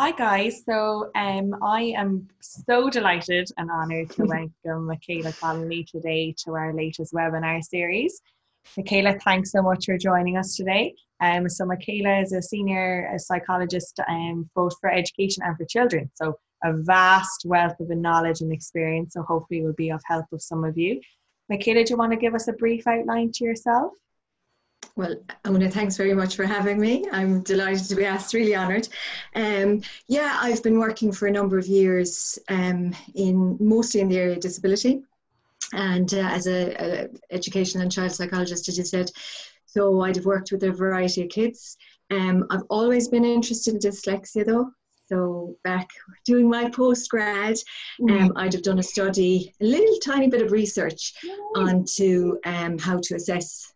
Hi guys, so um, I am so delighted and honoured to welcome Michaela Connolly today to our latest webinar series. Michaela, thanks so much for joining us today. Um, so Michaela is a senior psychologist um, both for education and for children. So a vast wealth of knowledge and experience. So hopefully will be of help of some of you. Michaela, do you want to give us a brief outline to yourself? Well, Una, thanks very much for having me. I'm delighted to be asked, really honoured. Um, yeah, I've been working for a number of years um, in mostly in the area of disability and uh, as a, a, education and child psychologist, as you said. So I'd have worked with a variety of kids. Um, I've always been interested in dyslexia though. So back doing my postgrad, um, mm. I'd have done a study, a little tiny bit of research onto um, how to assess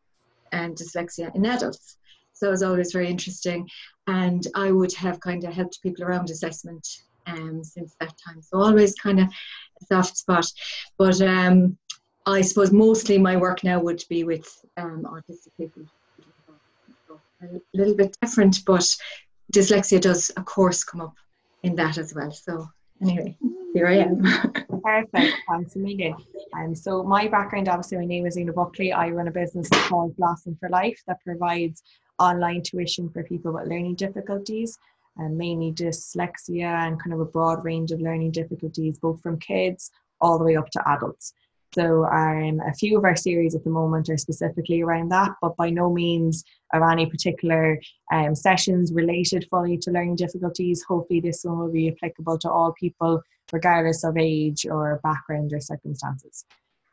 and dyslexia in adults. So it was always very interesting. And I would have kind of helped people around assessment um, since that time. So always kind of a soft spot. But um, I suppose mostly my work now would be with um, autistic people. A little bit different, but dyslexia does, of course, come up in that as well. So anyway, here I am. Perfect. Thanks a million. Um, so my background, obviously, my name is Una Buckley. I run a business called Blossom4life that provides online tuition for people with learning difficulties and mainly dyslexia and kind of a broad range of learning difficulties, both from kids all the way up to adults. So um, a few of our series at the moment are specifically around that, but by no means are any particular um, sessions related fully to learning difficulties. Hopefully this one will be applicable to all people, regardless of age or background or circumstances.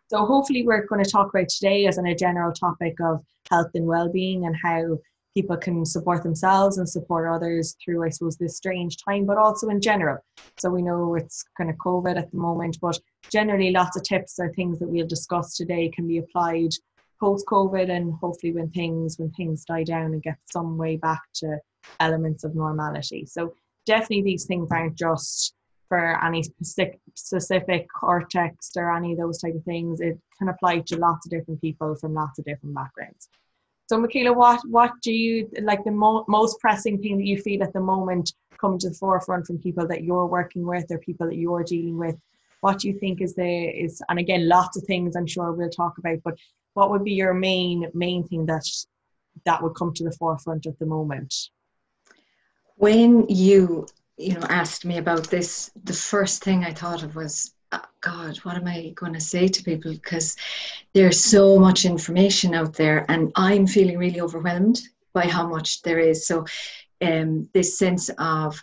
So hopefully we're going to talk about today as on a general topic of health and well-being and how people can support themselves and support others through, I suppose, this strange time, but also in general. So we know it's kind of COVID at the moment, but generally lots of tips or things that we'll discuss today can be applied post COVID and hopefully when things when things die down and get some way back to elements of normality. So definitely these things aren't just for any specific specific context or any of those type of things. It can apply to lots of different people from lots of different backgrounds. So, Michaela, what what do you like the mo- most pressing thing that you feel at the moment coming to the forefront from people that you're working with or people that you're dealing with? What do you think is the is and again, lots of things I'm sure we'll talk about, but what would be your main main thing that that would come to the forefront at the moment? When you you know asked me about this, the first thing I thought of was uh, God, what am I going to say to people? Because there's so much information out there, and I'm feeling really overwhelmed by how much there is. So, um, this sense of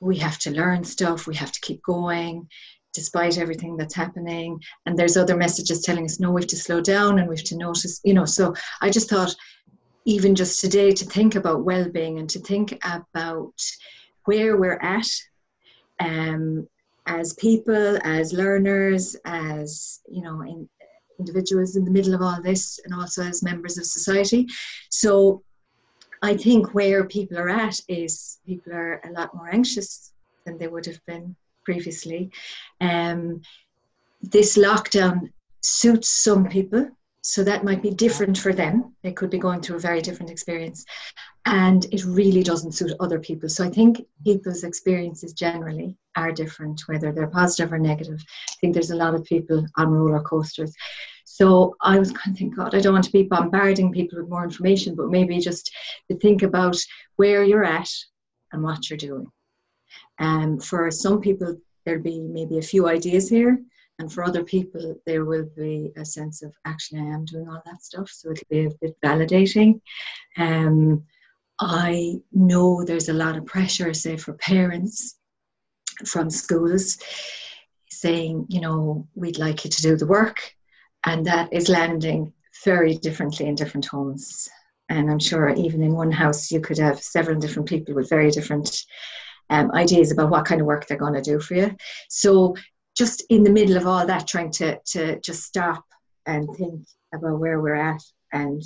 we have to learn stuff, we have to keep going despite everything that's happening. And there's other messages telling us, no, we have to slow down and we have to notice, you know. So, I just thought, even just today, to think about well being and to think about where we're at. Um, as people, as learners, as you know, in, individuals in the middle of all this, and also as members of society. So, I think where people are at is people are a lot more anxious than they would have been previously. Um, this lockdown suits some people, so that might be different for them. They could be going through a very different experience, and it really doesn't suit other people. So I think people's experiences generally are different, whether they're positive or negative. I think there's a lot of people on roller coasters. So I was kind of thinking, God, I don't want to be bombarding people with more information, but maybe just to think about where you're at and what you're doing. And um, for some people, there'll be maybe a few ideas here, and for other people, there will be a sense of actually I am doing all that stuff, so it'll be a bit validating. Um, I know there's a lot of pressure, say, for parents from schools saying, you know, we'd like you to do the work, and that is landing very differently in different homes. And I'm sure even in one house, you could have several different people with very different um, ideas about what kind of work they're going to do for you. So, just in the middle of all that, trying to, to just stop and think about where we're at and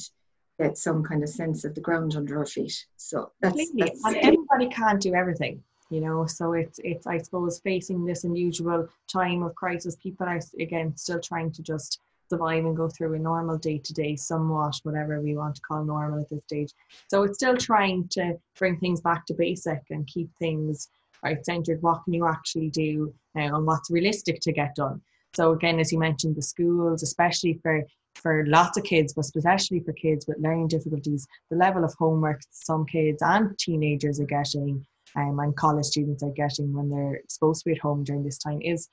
get some kind of sense of the ground under our feet. So that's, that's and everybody can't do everything, you know. So it's it's I suppose facing this unusual time of crisis, people are again still trying to just survive and go through a normal day to day, somewhat whatever we want to call normal at this stage. So it's still trying to bring things back to basic and keep things right centered what can you actually do now and what's realistic to get done so again as you mentioned the schools especially for for lots of kids but especially for kids with learning difficulties the level of homework some kids and teenagers are getting um, and college students are getting when they're supposed to be at home during this time is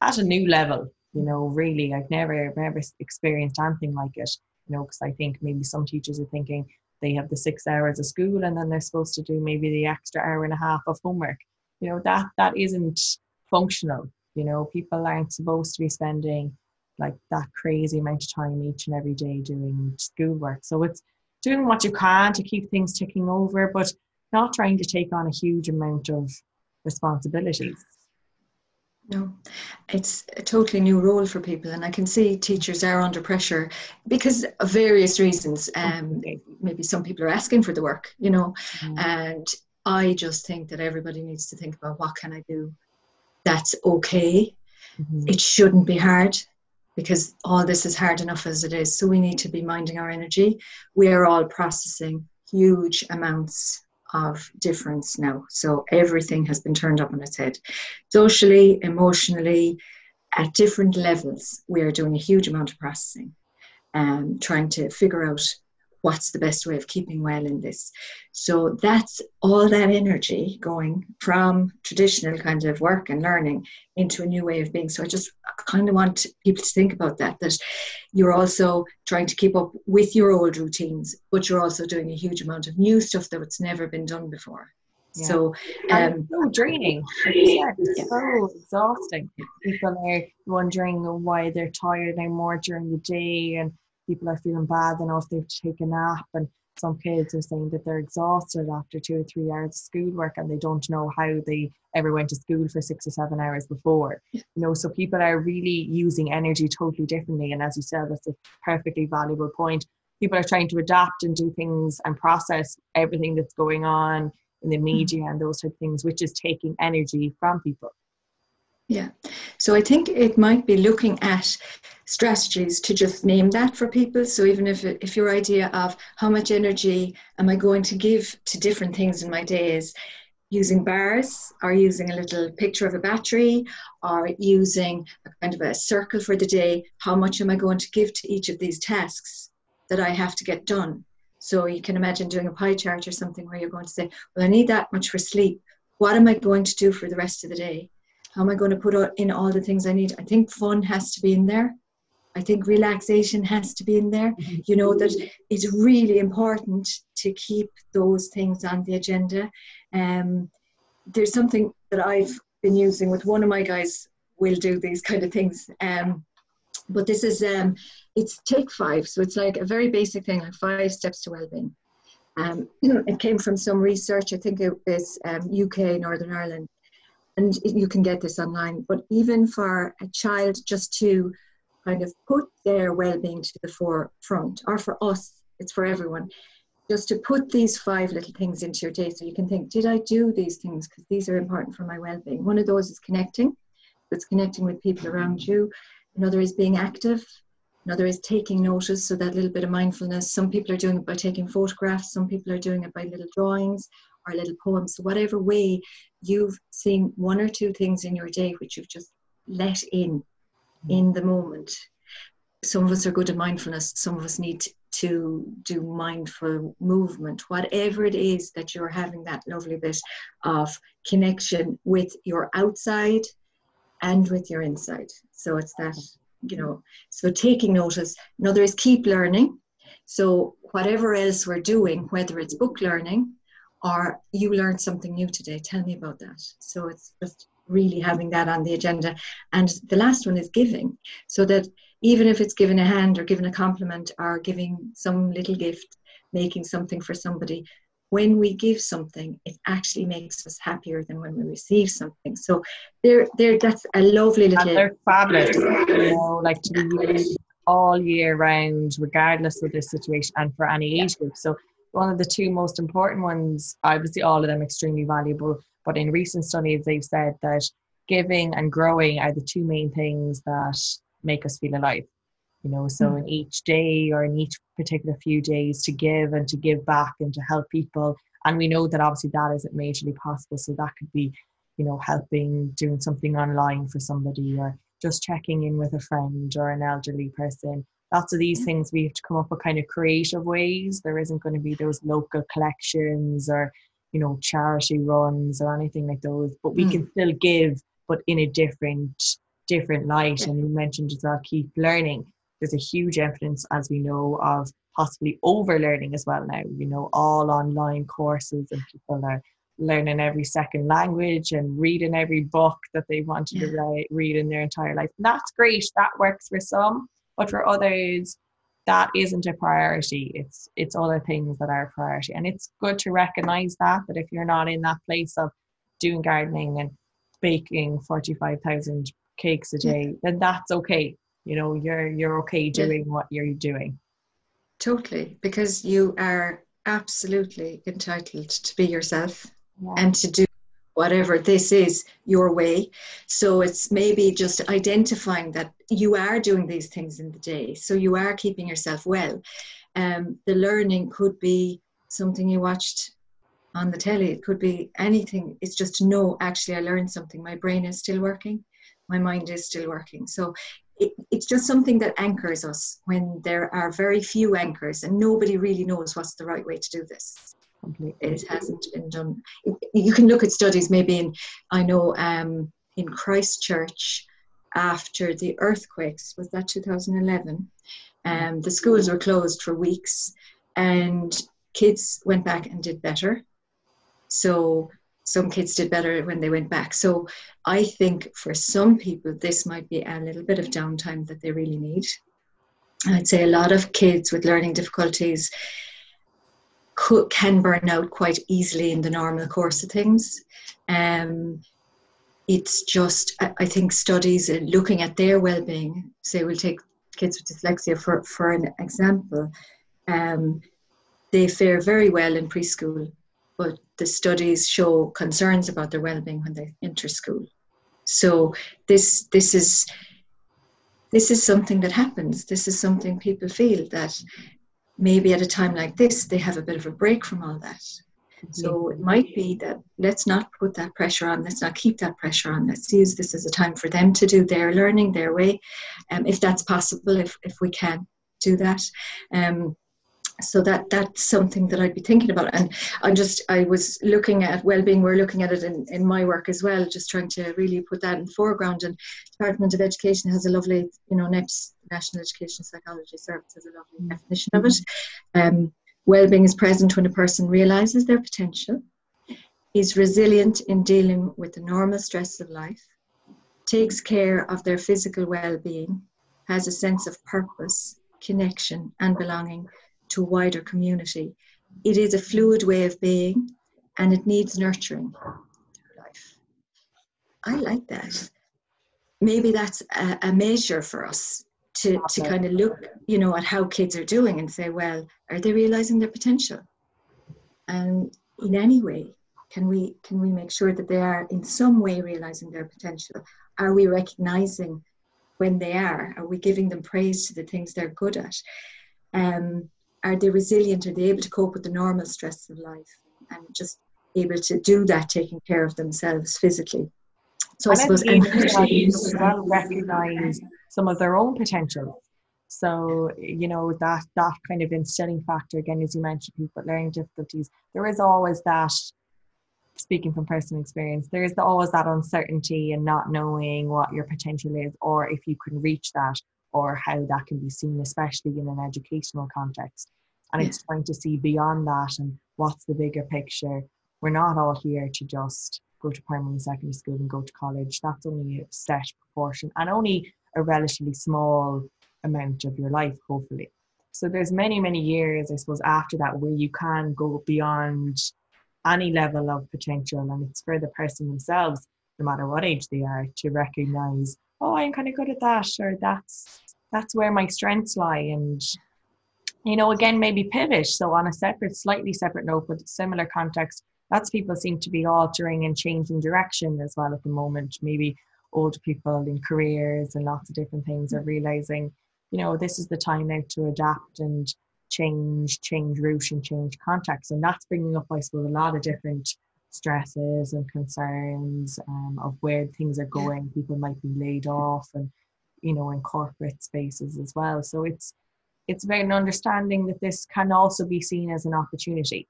at a new level you know really. I've never never experienced anything like it you know because i think maybe some teachers are thinking they have the six hours of school and then they're supposed to do maybe the extra hour and a half of homework. You know that that isn't functional you know. People aren't supposed to be spending like that crazy amount of time each and every day doing schoolwork so it's doing what you can to keep things ticking over but not trying to take on a huge amount of responsibilities no, it's a totally new role for people, and I can see teachers are under pressure because of various reasons. Um, maybe some people are asking for the work, you know, mm-hmm. and I just think that everybody needs to think about what can I do that's okay. Mm-hmm. It shouldn't be hard because all this is hard enough as it is. So we need to be minding our energy. We are all processing huge amounts of difference now. So everything has been turned up on its head. Socially, emotionally, at different levels, we are doing a huge amount of processing and um, trying to figure out what's the best way of keeping well in this. So that's all that energy going from traditional kind of work and learning into a new way of being. So I just kind of want people to think about that, that you're also trying to keep up with your old routines, but you're also doing a huge amount of new stuff that's never been done before. Yeah. So, um, so draining. it's so exhausting. People are wondering why they're tired now more during the day and people are feeling bad they know if they've taken a nap and some kids are saying that they're exhausted after two or three hours of schoolwork and they don't know how they ever went to school for six or seven hours before. You know, so people are really using energy totally differently. And as you said, that's a perfectly valuable point. People are trying to adapt and do things and process everything that's going on in the mm. media and those type of things, which is taking energy from people. Yeah. So I think it might be looking at strategies to just name that for people. So even if, if your idea of how much energy am I going to give to different things in my day is using bars or using a little picture of a battery or using a kind of a circle for the day, how much am I going to give to each of these tasks that I have to get done? So you can imagine doing a pie chart or something where you're going to say, well, I need that much for sleep. What am I going to do for the rest of the day? How am I going to put in all the things I need? I think fun has to be in there. I think relaxation has to be in there. Mm-hmm. You know, that it's really important to keep those things on the agenda. Um, there's something that I've been using with one of my guys, will do these kind of things. Um, but this is, um, it's take five. So it's like a very basic thing, like five steps to well-being. Um, it came from some research, I think it was UK, um, Northern Ireland, and you can get this online, but even for a child just to kind of put their well-being to the forefront, or for us, it's for everyone, just to put these five little things into your day so you can think, did I do these things? Because these are important for my well-being. One of those is connecting. It's connecting with people around you. Another is being active. Another is taking notice, so that little bit of mindfulness. Some people are doing it by taking photographs, some people are doing it by little drawings or little poems. So whatever way you've seen one or two things in your day which you've just let in mm. in the moment. Some of us are good at mindfulness, some of us need to do mindful movement, whatever it is that you're having that lovely bit of connection with your outside and with your inside. So it's that, you know, so taking notice. Another is keep learning. So whatever else we're doing, whether it's book learning or you learned something new today, tell me about that. So it's just really having that on the agenda. And the last one is giving, so that even if it's giving a hand or giving a compliment or giving some little gift, making something for somebody, when we give something, it actually makes us happier than when we receive something. So there, there, that's a lovely little. And they're fabulous, you know, like to be used all year round, regardless of the situation and for any age group. So one of the two most important ones, obviously all of them extremely valuable, but in recent studies they've said that giving and growing are the two main things that make us feel alive. You know, so mm. in each day or in each particular few days to give and to give back and to help people. And we know that obviously that isn't majorly possible. So that could be, you know, helping doing something online for somebody or just checking in with a friend or an elderly person. Lots of these things we have to come up with kind of creative ways. There isn't going to be those local collections or, you know, charity runs or anything like those, but we mm. can still give, but in a different different light. And you mentioned as well, keep learning. There's a huge evidence, as we know, of possibly overlearning as well now. You know, all online courses and people are learning every second language and reading every book that they wanted yeah. to read in their entire life. And that's great. That works for some, but for others, that isn't a priority. It's it's other things that are a priority. And it's good to recognize that that if you're not in that place of doing gardening and baking 45,000 cakes a day, then that's okay. You know, you're you're okay doing yeah. what you're doing. Totally, because you are absolutely entitled to be yourself yeah. and to do whatever this is your way. So it's maybe just identifying that you are doing these things in the day. So you are keeping yourself well. Um, the learning could be something you watched on the telly, it could be anything. It's just to know actually I learned something. My brain is still working, my mind is still working. So it, it's just something that anchors us when there are very few anchors and nobody really knows what's the right way to do this. Completely. It hasn't been done. You can look at studies maybe in, I know um, in Christchurch after the earthquakes, was that 2011? Um, the schools were closed for weeks and kids went back and did better. So some kids did better when they went back. So I think for some people, this might be a little bit of downtime that they really need. I'd say a lot of kids with learning difficulties could, can burn out quite easily in the normal course of things. Um, it's just, I think, studies looking at their well being, say, we'll take kids with dyslexia for, for an example, um, they fare very well in preschool, but the studies show concerns about their well being when they enter school. So, this, this is this is something that happens. This is something people feel that maybe at a time like this, they have a bit of a break from all that. So it might be that let's not put that pressure on, let's not keep that pressure on, let's use this as a time for them to do their learning their way, um, if that's possible, if, if we can do that. Um, so that that's something that I'd be thinking about. And I'm just I was looking at well-being. We're looking at it in, in my work as well, just trying to really put that in the foreground. And Department of Education has a lovely, you know, NEPS National Education Psychology Service has a lovely mm-hmm. definition of it. Um, well-being is present when a person realizes their potential, is resilient in dealing with the normal stress of life, takes care of their physical well-being, has a sense of purpose, connection, and belonging to a wider community. It is a fluid way of being and it needs nurturing through life. I like that. Maybe that's a, a measure for us to, to kind of look, you know, at how kids are doing and say, well, are they realizing their potential? And in any way, can we can we make sure that they are in some way realizing their potential? Are we recognizing when they are? Are we giving them praise to the things they're good at? Um, are they resilient? Are they able to cope with the normal stress of life and just able to do that, taking care of themselves physically? So and I suppose empathy well recognize some of their own potential. So you know that that kind of instilling factor again, as you mentioned, people with learning difficulties. There is always that. Speaking from personal experience, there is always that uncertainty and not knowing what your potential is, or if you can reach that, or how that can be seen, especially in an educational context. And yeah. it's trying to see beyond that and what's the bigger picture. We're not all here to just go to primary and secondary school and go to college. That's only a set proportion and only a relatively small amount of your life, hopefully. So there's many, many years, I suppose, after that where you can go beyond any level of potential and it's for the person themselves, no matter what age they are, to recognize oh i'm kind of good at that or that's that's where my strengths lie and you know again maybe pivot so on a separate slightly separate note but similar context lots of people seem to be altering and changing direction as well at the moment. Maybe older people in careers and lots of different things are realizing you know this is the time now to adapt and change change route and change context and that's bringing up i suppose a lot of different stresses and concerns um, of where things are going. People might be laid off and, you know, in corporate spaces as well. So it's, it's about an understanding that this can also be seen as an opportunity,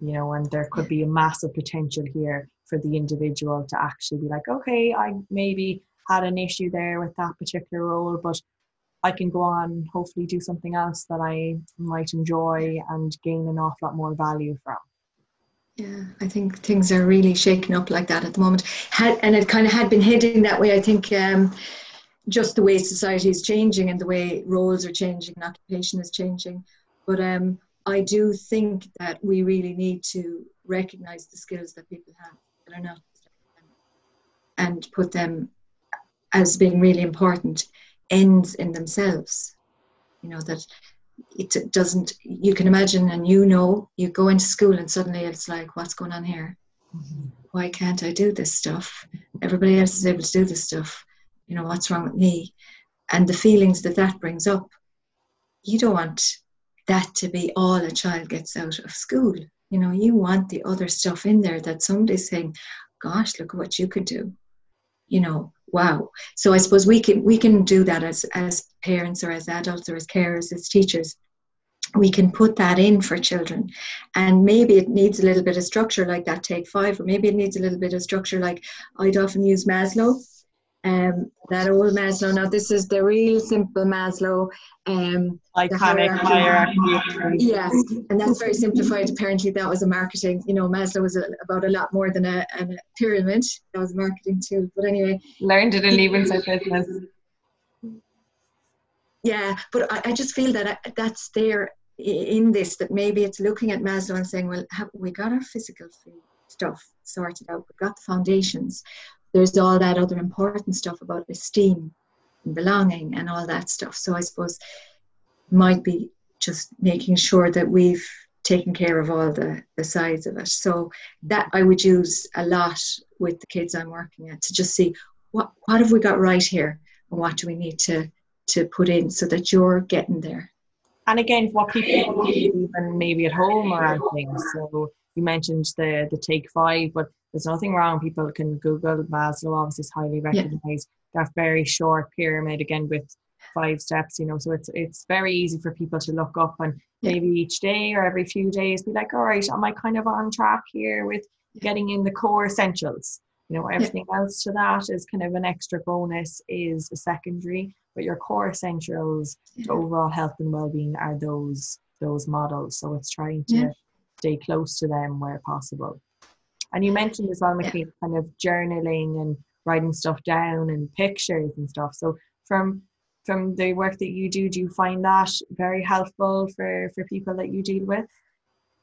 you know, and there could be a massive potential here for the individual to actually be like, okay, I maybe had an issue there with that particular role, but I can go on, hopefully do something else that I might enjoy and gain an awful lot more value from. Yeah, I think things are really shaking up like that at the moment. Had, and it kind of had been heading that way. I think um, just the way society is changing and the way roles are changing and occupation is changing. But um, I do think that we really need to recognize the skills that people have that are not and put them as being really important ends in themselves. You know, that it doesn't, you can imagine and you know, you go into school and suddenly it's like, what's going on here? Mm-hmm. Why can't I do this stuff? Everybody else is able to do this stuff. You know, what's wrong with me? And the feelings that that brings up, you don't want that to be all a child gets out of school. You know, you want the other stuff in there that somebody's saying, gosh, look at what you could do. You know, wow. So i suppose we can we can do that as as parents or as adults or as carers as teachers. We can put that in for children. And maybe it needs a little bit of structure like that take five or maybe it needs a little bit of structure like i'd often use maslow um, that old Maslow. Now, this is the real simple Maslow. Um, Iconic hierarchy. hierarchy. Yeah, and that's very simplified. Apparently, that was a marketing. You know, Maslow was a, about a lot more than a, a pyramid. That was a marketing tool. But anyway, learned it in Leaving Cert business. Yeah, but I, I just feel that I, that's there in this. That maybe it's looking at Maslow and saying, well, have, we got our physical stuff sorted out. We've got the foundations there's all that other important stuff about esteem and belonging and all that stuff. So I suppose might be just making sure that we've taken care of all the, the sides of it. So that I would use a lot with the kids I'm working at to just see what what have we got right here and what do we need to to put in so that you're getting there. And again, what people even maybe at home or anything. So you mentioned the the take five, but there's nothing wrong. People can Google Maslow, obviously, is highly recognized. Yeah. That very short pyramid, again, with five steps, you know, so it's it's very easy for people to look up and yeah. maybe each day or every few days be like, all right, am I kind of on track here with getting in the core essentials? You know, everything yeah. else to that is kind of an extra bonus, is a secondary, but your core essentials to overall health and well-being are those those models. So it's trying to stay close to them where possible. And you mentioned as well, Michaela, yeah. kind of journaling and writing stuff down and pictures and stuff. So from from the work that you do, do you find that very helpful for for people that you deal with?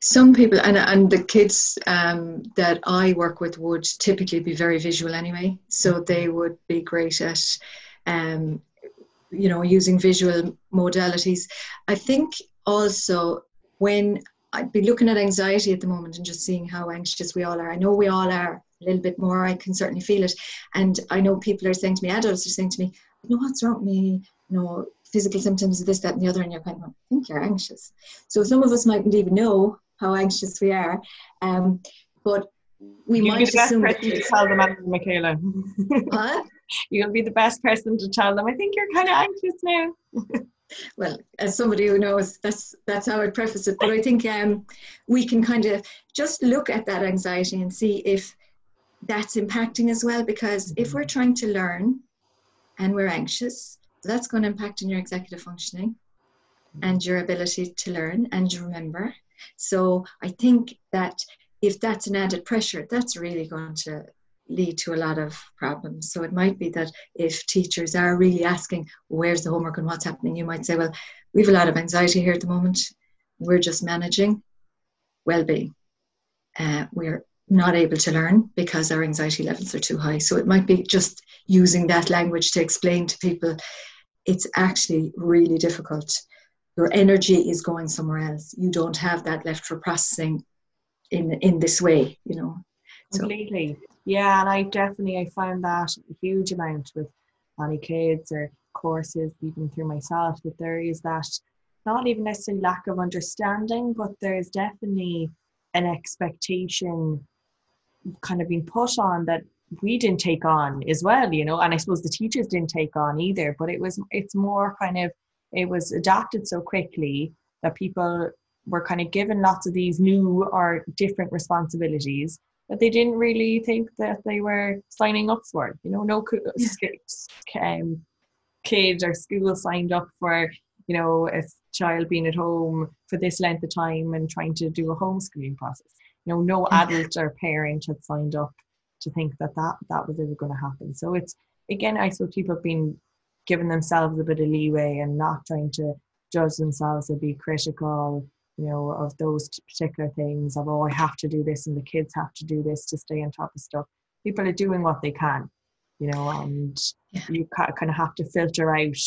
Some people and and the kids um, that I work with would typically be very visual anyway, so mm-hmm. they would be great at um, you know using visual modalities. I think also when I'd be looking at anxiety at the moment and just seeing how anxious we all are. I know we all are a little bit more. I can certainly feel it. And I know people are saying to me, adults are saying to me, you know, what's wrong with me? You know, physical symptoms of this, that, and the other. And you're kind of, I think you're anxious. So some of us mightn't even know how anxious we are. Um, but we You'll might be the best person to tell them, Michaela. What? You'll be the best person to tell them. I think you're kind of anxious now. well, as somebody who knows, that's that's how I preface it. But I think um, we can kind of just look at that anxiety and see if that's impacting as well. Because if we're trying to learn and we're anxious, that's going to impact on your executive functioning and your ability to learn and remember. So I think that if that's an added pressure, that's really going to lead to a lot of problems. So it might be that if teachers are really asking, where's the homework and what's happening, you might say, well, we have a lot of anxiety here at the moment. We're just managing well being. Uh, we're not able to learn because our anxiety levels are too high. So it might be just using that language to explain to people it's actually really difficult. Your energy is going somewhere else. You don't have that left for processing in in this way, you know. Completely. Yeah, and I definitely I found that a huge amount with any kids or courses, even through myself, that there is that not even necessarily lack of understanding, but there's definitely an expectation kind of being put on that we didn't take on as well, you know, and I suppose the teachers didn't take on either, but it was, it's more kind of, it was adapted so quickly that people were kind of given lots of these new or different responsibilities that they didn't really think that they were signing up for. You know, no um, kid or school signed up for, you know, a child being at home for this length of time and trying to do a homeschooling process. You know, no adult or parent had signed up to think that that, that was ever going to happen. So it's, again, I suppose people have been giving themselves a bit of leeway and not trying to judge themselves or be critical you know, of those particular things of, oh, I have to do this and the kids have to do this to stay on top of stuff. People are doing what they can, you know, and yeah. you kind of have to filter out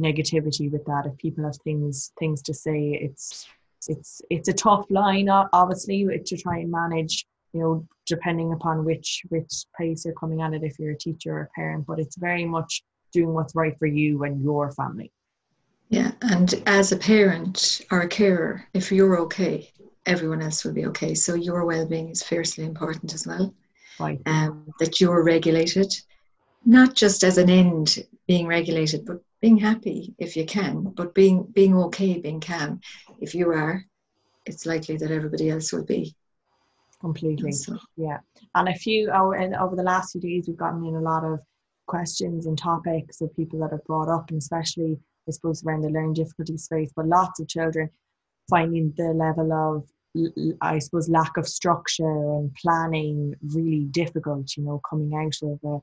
negativity with that. If people have things things to say, it's it's it's a tough line, obviously, to try and manage. You know, depending upon which which place you're coming at it, if you're a teacher or a parent, but it's very much doing what's right for you and your family. Yeah, and as a parent or a carer, if you're okay, everyone else will be okay. So your well-being is fiercely important as well. Right. Um, that you're regulated, not just as an end being regulated, but being happy if you can, but being being okay, being calm. If you are, it's likely that everybody else will be. Completely. So, yeah. And a few over, over the last few days, we've gotten in a lot of questions and topics of people that have brought up, and especially I suppose, around the learning difficulty space, but lots of children finding the level of, I suppose, lack of structure and planning really difficult, you know, coming out of a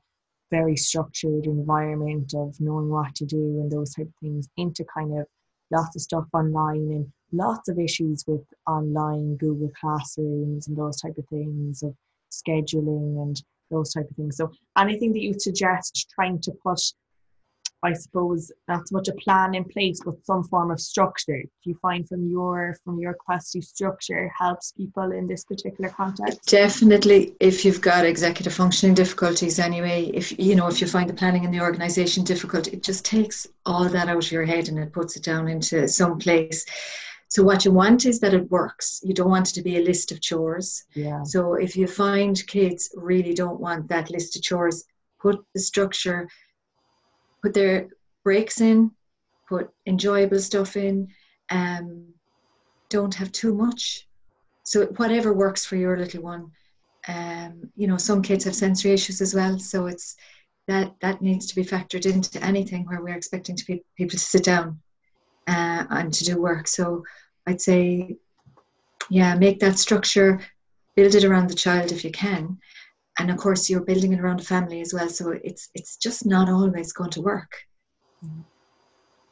very structured environment of knowing what to do and those type of things into kind of lots of stuff online and lots of issues with online Google classrooms and those type of things of scheduling and those type of things. So anything that you suggest trying to put I suppose not so much a plan in place, but some form of structure. Do you find from your from your capacity structure helps people in this particular context? Definitely, if you've got executive functioning difficulties, anyway, if you know if you find the planning in the organisation difficult, it just takes all that out of your head and it puts it down into some place. So what you want is that it works. You don't want it to be a list of chores. Yeah. So if you find kids really don't want that list of chores, put the structure put their breaks in, put enjoyable stuff in, um, don't have too much. So whatever works for your little one. Um, you know, some kids have sensory issues as well, so it's that that needs to be factored into anything where we're expecting to be, people to sit down uh, and to do work. So I'd say, yeah, make that structure, build it around the child if you can, and of course you're building it around a family as well. So it's it's just not always going to work.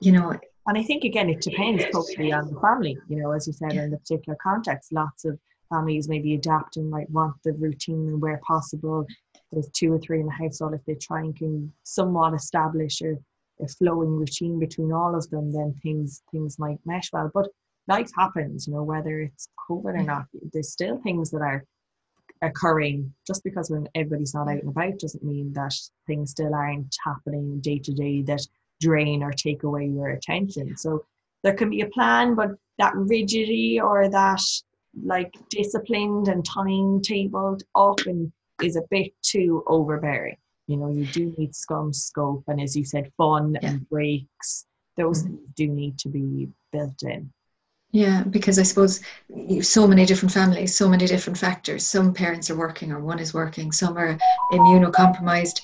You know and i think again it depends totally on the family you know as you said yeah. in the particular context lots of families maybe adapt and might want the routine and where possible. There's two or three in the household if they try and can somewhat establish a, a flowing routine between all of them then things things might mesh well. But life happens you know whether it's covid or not there's still things that are occurring just because when everybody's not out and about doesn't mean that things still aren't happening day to day that drain or take away your attention so there can be a plan but that rigidity or that like disciplined and timetabled often is a bit too overbearing you know you do need some scope and as you said fun yeah. and breaks those mm-hmm. do need to be built in yeah, because I suppose so many different families, so many different factors. Some parents are working or one is working, some are immunocompromised,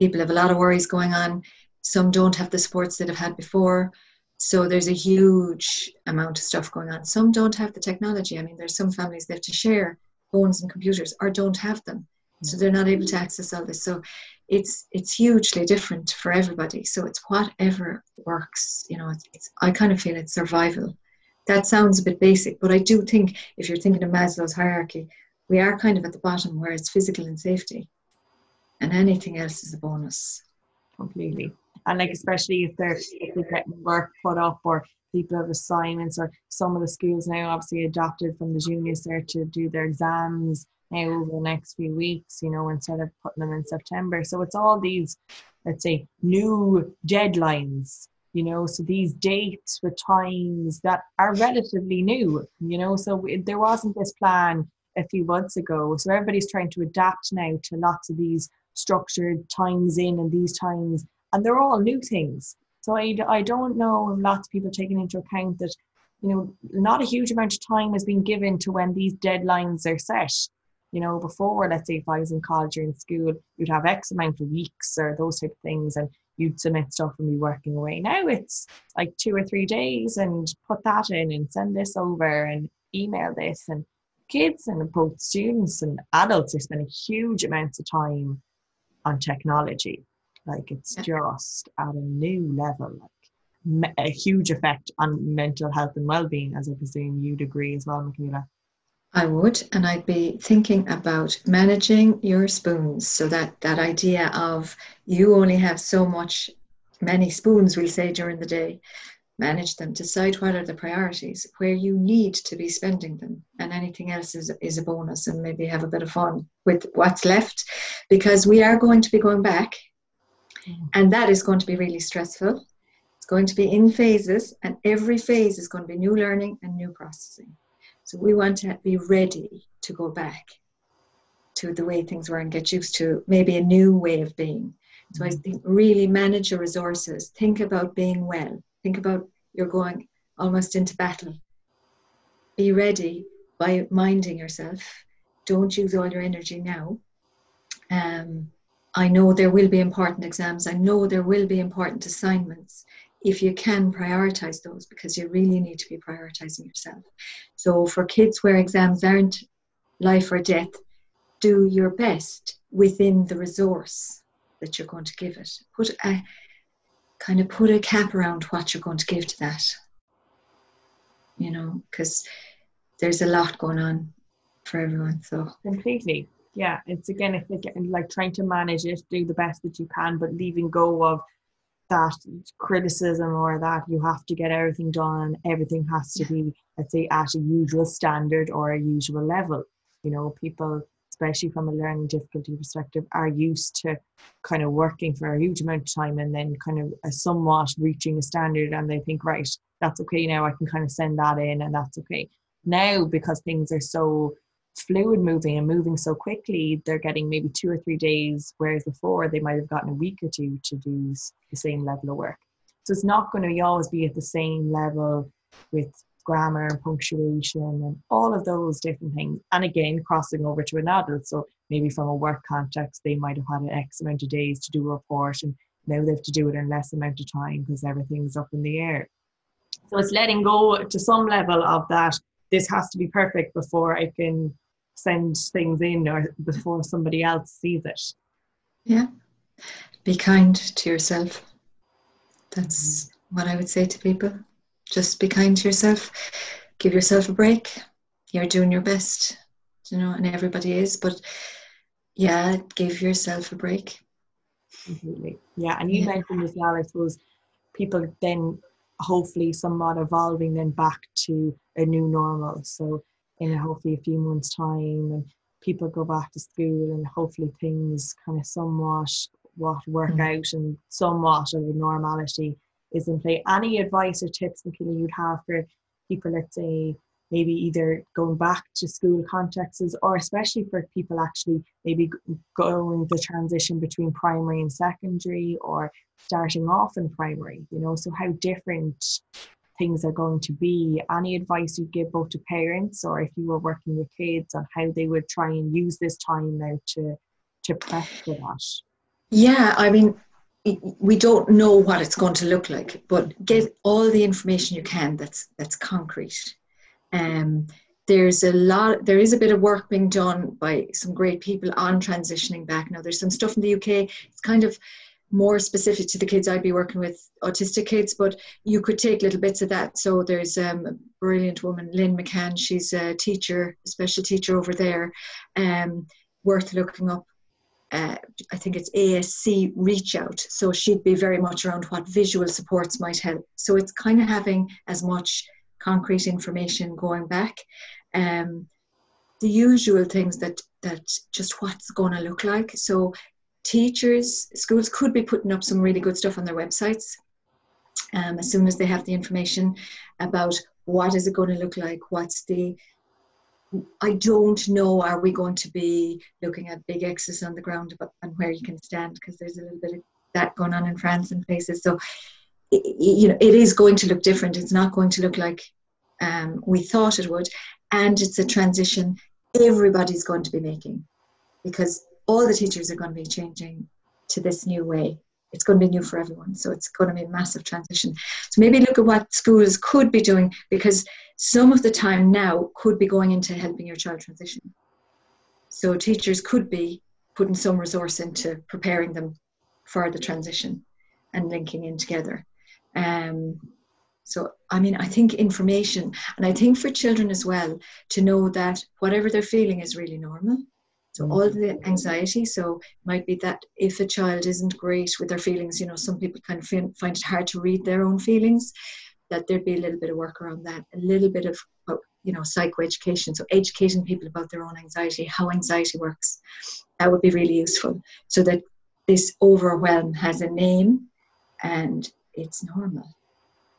people have a lot of worries going on, some don't have the supports that have had before. So there's a huge amount of stuff going on. Some don't have the technology. I mean, there's some families that have to share phones and computers or don't have them. So they're not able to mm-hmm. access all this. So it's it's hugely different for everybody. So it's whatever works. You know, it's, it's I kind of feel it's survival that sounds a bit basic, but I do think if you're thinking of Maslow's hierarchy, we are kind of at the bottom where it's physical and safety, and anything else is a bonus. Completely, and like especially if they're if they're getting work put up or people have assignments, or some of the schools now obviously adopted from the juniors there to do their exams now over the next few weeks, you know, instead of putting them in September. So it's all these, let's say, new deadlines you know so these dates with times that are relatively new you know so there wasn't this plan a few months ago. So everybody's trying to adapt now to lots of these structured times in and these times, and they're all new things. So I, I don't know lots of people taking into account that, you know, not a huge amount of time has been given to when these deadlines are set. You know, before, let's say if I was in college or in school, you'd have X amount of weeks or those type of things, and you'd submit stuff and be working away. Now it's like two or three days and put that in and send this over and email this. And kids and both students and adults are spending huge amounts of time on technology. Like it's just at a new level, like a huge effect on mental health and well-being, as I presume you'd agree as well, Michaela. I would, and I'd be thinking about managing your spoons. So that that idea of you only have so much, many spoons, we'll say during the day. Manage them. Decide what are the priorities, where you need to be spending them, and anything else is is a bonus. And maybe have a bit of fun with what's left, because we are going to be going back mm. and that is going to be really stressful. It's going to be in phases, and every phase is going to be new learning and new processing. So we want to be ready to go back to the way things were and get used to maybe a new way of being. So I think really manage your resources. Think about being well. Think about you're going almost into battle. Be ready by minding yourself. Don't use all your energy now. Um, I know there will be important exams. I know there will be important assignments. If you can prioritize those, because you really need to be prioritizing yourself. So, for kids where exams aren't life or death, do your best within the resource that you're going to give it. Put a kind of put a cap around what you're going to give to that. You know, because there's a lot going on for everyone. So completely yeah it's again it's like, like trying to manage it do the best that you can but leaving go of that criticism or that you have to get everything done everything has to be let's say at a usual standard or a usual level. You know people especially from a learning difficulty perspective are used to kind of working for a huge amount of time and then kind of a somewhat reaching a standard and they think right that's okay now i can kind of send that in and that's okay. Now because things are so fluid moving and moving so quickly, they're getting maybe two or three days, whereas before they might have gotten a week or two to do the same level of work. So it's not going to always be at the same level with grammar and punctuation and all of those different things. And again, crossing over to an adult. So maybe from a work context, they might have had an X amount of days to do a report and now they have to do it in less amount of time because everything's up in the air. So it's letting go to some level of that. This has to be perfect before I can send things in or before somebody else sees it. Yeah. Be kind to yourself. That's mm-hmm. what I would say to people. Just be kind to yourself. Give yourself a break. You're doing your best, you know, and everybody is. But yeah, give yourself a break. Completely. Yeah. And you yeah. mentioned as well, I suppose, people then hopefully somewhat evolving then back to a new normal. So in hopefully a few months' time and people go back to school and hopefully things kind of somewhat what work mm. out and somewhat of a normality is in play. Any advice or tips, Michaela, you'd have for people, let's say, maybe either going back to school contexts or especially for people actually maybe going the transition between primary and secondary or starting off in primary, you know, so how different things are going to be. Any advice you give both to parents or if you were working with kids on how they would try and use this time now to to prep for that? Yeah, I mean, we don't know what it's going to look like, but get all the information you can that's that's concrete. Um, there's a lot there is a bit of work being done by some great people on transitioning back now there's some stuff in the uk it's kind of more specific to the kids I'd be working with, autistic kids, but you could take little bits of that. So there's um, a brilliant woman, Lynn McCann. She's a teacher, a special teacher over there, um, worth looking up. Uh, I think it's ASC Reach Out. So she'd be very much around what visual supports might help. So it's kind of having as much concrete information going back. Um, the usual things that that just what's going to look like. So teachers, schools could be putting up some really good stuff on their websites um, as soon as they have the information about what is it going to look like, what's the I don't know, are we going to be looking at big X's on the ground and where you can stand? Because there's a little bit of that going on in France and places. So, you know, it is going to look different. It's not going to look like um, we thought it would. And it's a transition everybody's going to be making because all the teachers are going to be changing to this new way. It's going to be new for everyone. So it's going to be a massive transition. So maybe look at what schools could be doing because some of the time now could be going into helping your child transition. So teachers could be putting some resource into preparing them for the transition and linking in together. Um, so, I mean, I think information, and I think for children as well, to know that whatever they're feeling is really normal. So, all the anxiety, so it might be that if a child isn't great with their feelings, you know, some people kind of find it hard to read their own feelings, that there'd be a little bit of work around that, a little bit of, oh, you know, psychoeducation. So, educating people about their own anxiety, how anxiety works, that would be really useful so that this overwhelm has a name and it's normal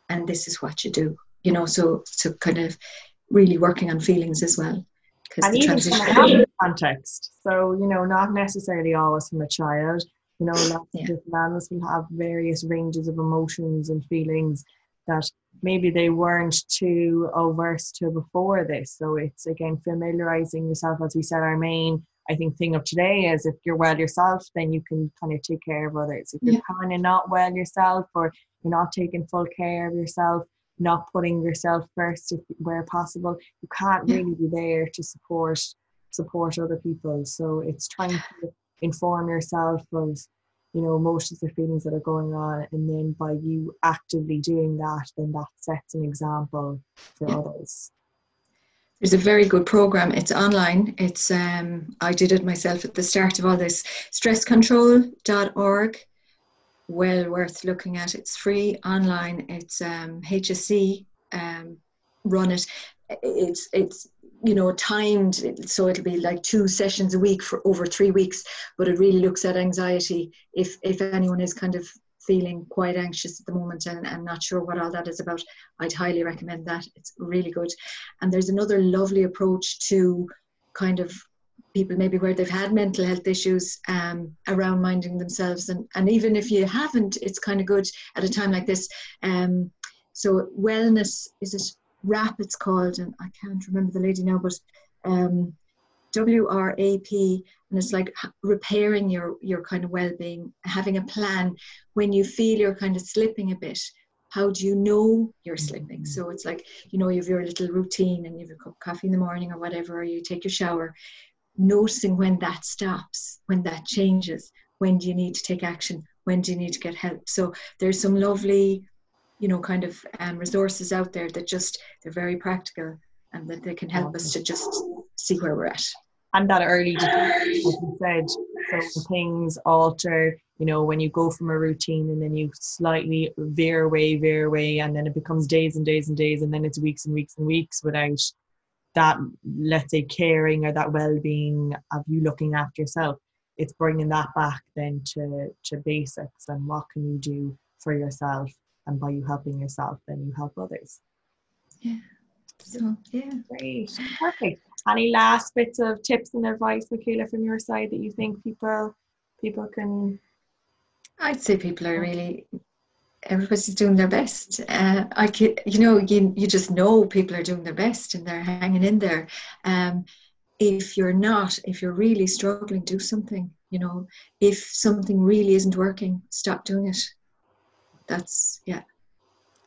and this is what you do you know so so kind of really working on feelings as well because the transition context so you know not necessarily always from a child you know lots yeah. of different animals will have various ranges of emotions and feelings that maybe they weren't too averse to before this so it's again familiarizing yourself as we said our main I think thing of today is if you're well yourself, then you can kind of take care of others. If you're yeah. kind of not well yourself, or you're not taking full care of yourself, not putting yourself first if, where possible, you can't yeah. really be there to support support other people. So it's trying to inform yourself of you know emotions or feelings that are going on, and then by you actively doing that, then that sets an example for yeah. others. There's a very good program. It's online. It's um, I did it myself at the start of all this. Stresscontrol.org. Well worth looking at. It's free online. It's um, HSE um, run it. It's it's you know timed so it'll be like two sessions a week for over three weeks but it really looks at anxiety if if anyone is kind of feeling quite anxious at the moment and, and not sure what all that is about, I'd highly recommend that. It's really good. And there's another lovely approach to kind of people maybe where they've had mental health issues um, around minding themselves and, and even if you haven't it's kind of good at a time like this um, so wellness is it wrap it's called and i can't remember the lady now but um, WRAP, and it's like repairing your your kind of well-being, having a plan when you feel you're kind of slipping a bit. How do you know you're slipping? So it's like you know you have your little routine, and you have a cup of coffee in the morning or whatever, or you take your shower. Noticing when that stops, when that changes, when do you need to take action? When do you need to get help? So there's some lovely, you know, kind of um, resources out there that just they're very practical and that they can help us to just see where we're at. And that early detection, you said, so things alter, you know, when you go from a routine and then you slightly veer away, veer away, and then it becomes days and days and days, and then it's weeks and weeks and weeks without that, let's say, caring or that well being of you looking after yourself. It's bringing that back then to, to basics and what can you do for yourself. And by you helping yourself, then you help others. Yeah. So yeah, great, perfect. Any last bits of tips and advice, Michaela, from your side that you think people people can? I'd say people are really everybody's doing their best. Uh, I could, you know, you you just know people are doing their best and they're hanging in there. Um, if you're not, if you're really struggling, do something. You know, if something really isn't working, stop doing it. That's yeah.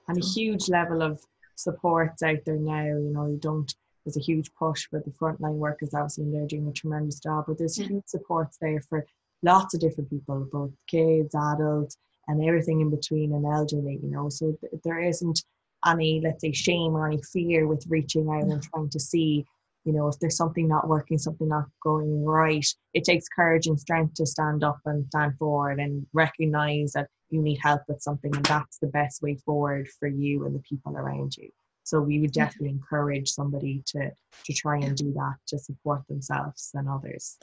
And a huge level of supports out there now. You know, you don't. There's a huge push for the frontline workers, obviously, and they're doing a tremendous job. But there's huge supports there for lots of different people, both kids, adults, and everything in between, and elderly. You know, so th- there isn't any, let's say, shame or any fear with reaching out and trying to see you know if there's something not working something not going right it takes courage and strength to stand up and stand forward and recognize that you need help with something and that's the best way forward for you and the people around you. So we would definitely encourage somebody to to try and do that to support themselves and others.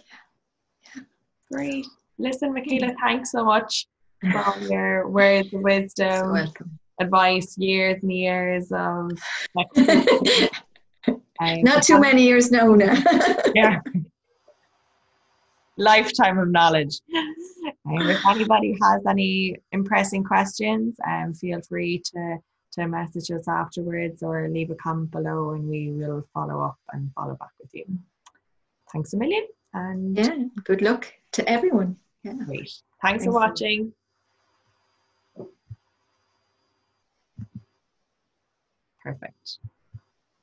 Yeah. great. Listen michaela thanks so much for your words of wisdom advice years and years of Um, Not too many years now, now. yeah. Lifetime of knowledge. Um, if anybody has any impressing questions, um, feel free to to message us afterwards or leave a comment below, and we will follow up and follow back with you. Thanks a million, and yeah, good luck to everyone. Yeah. great. Thanks, Thanks for watching. Perfect.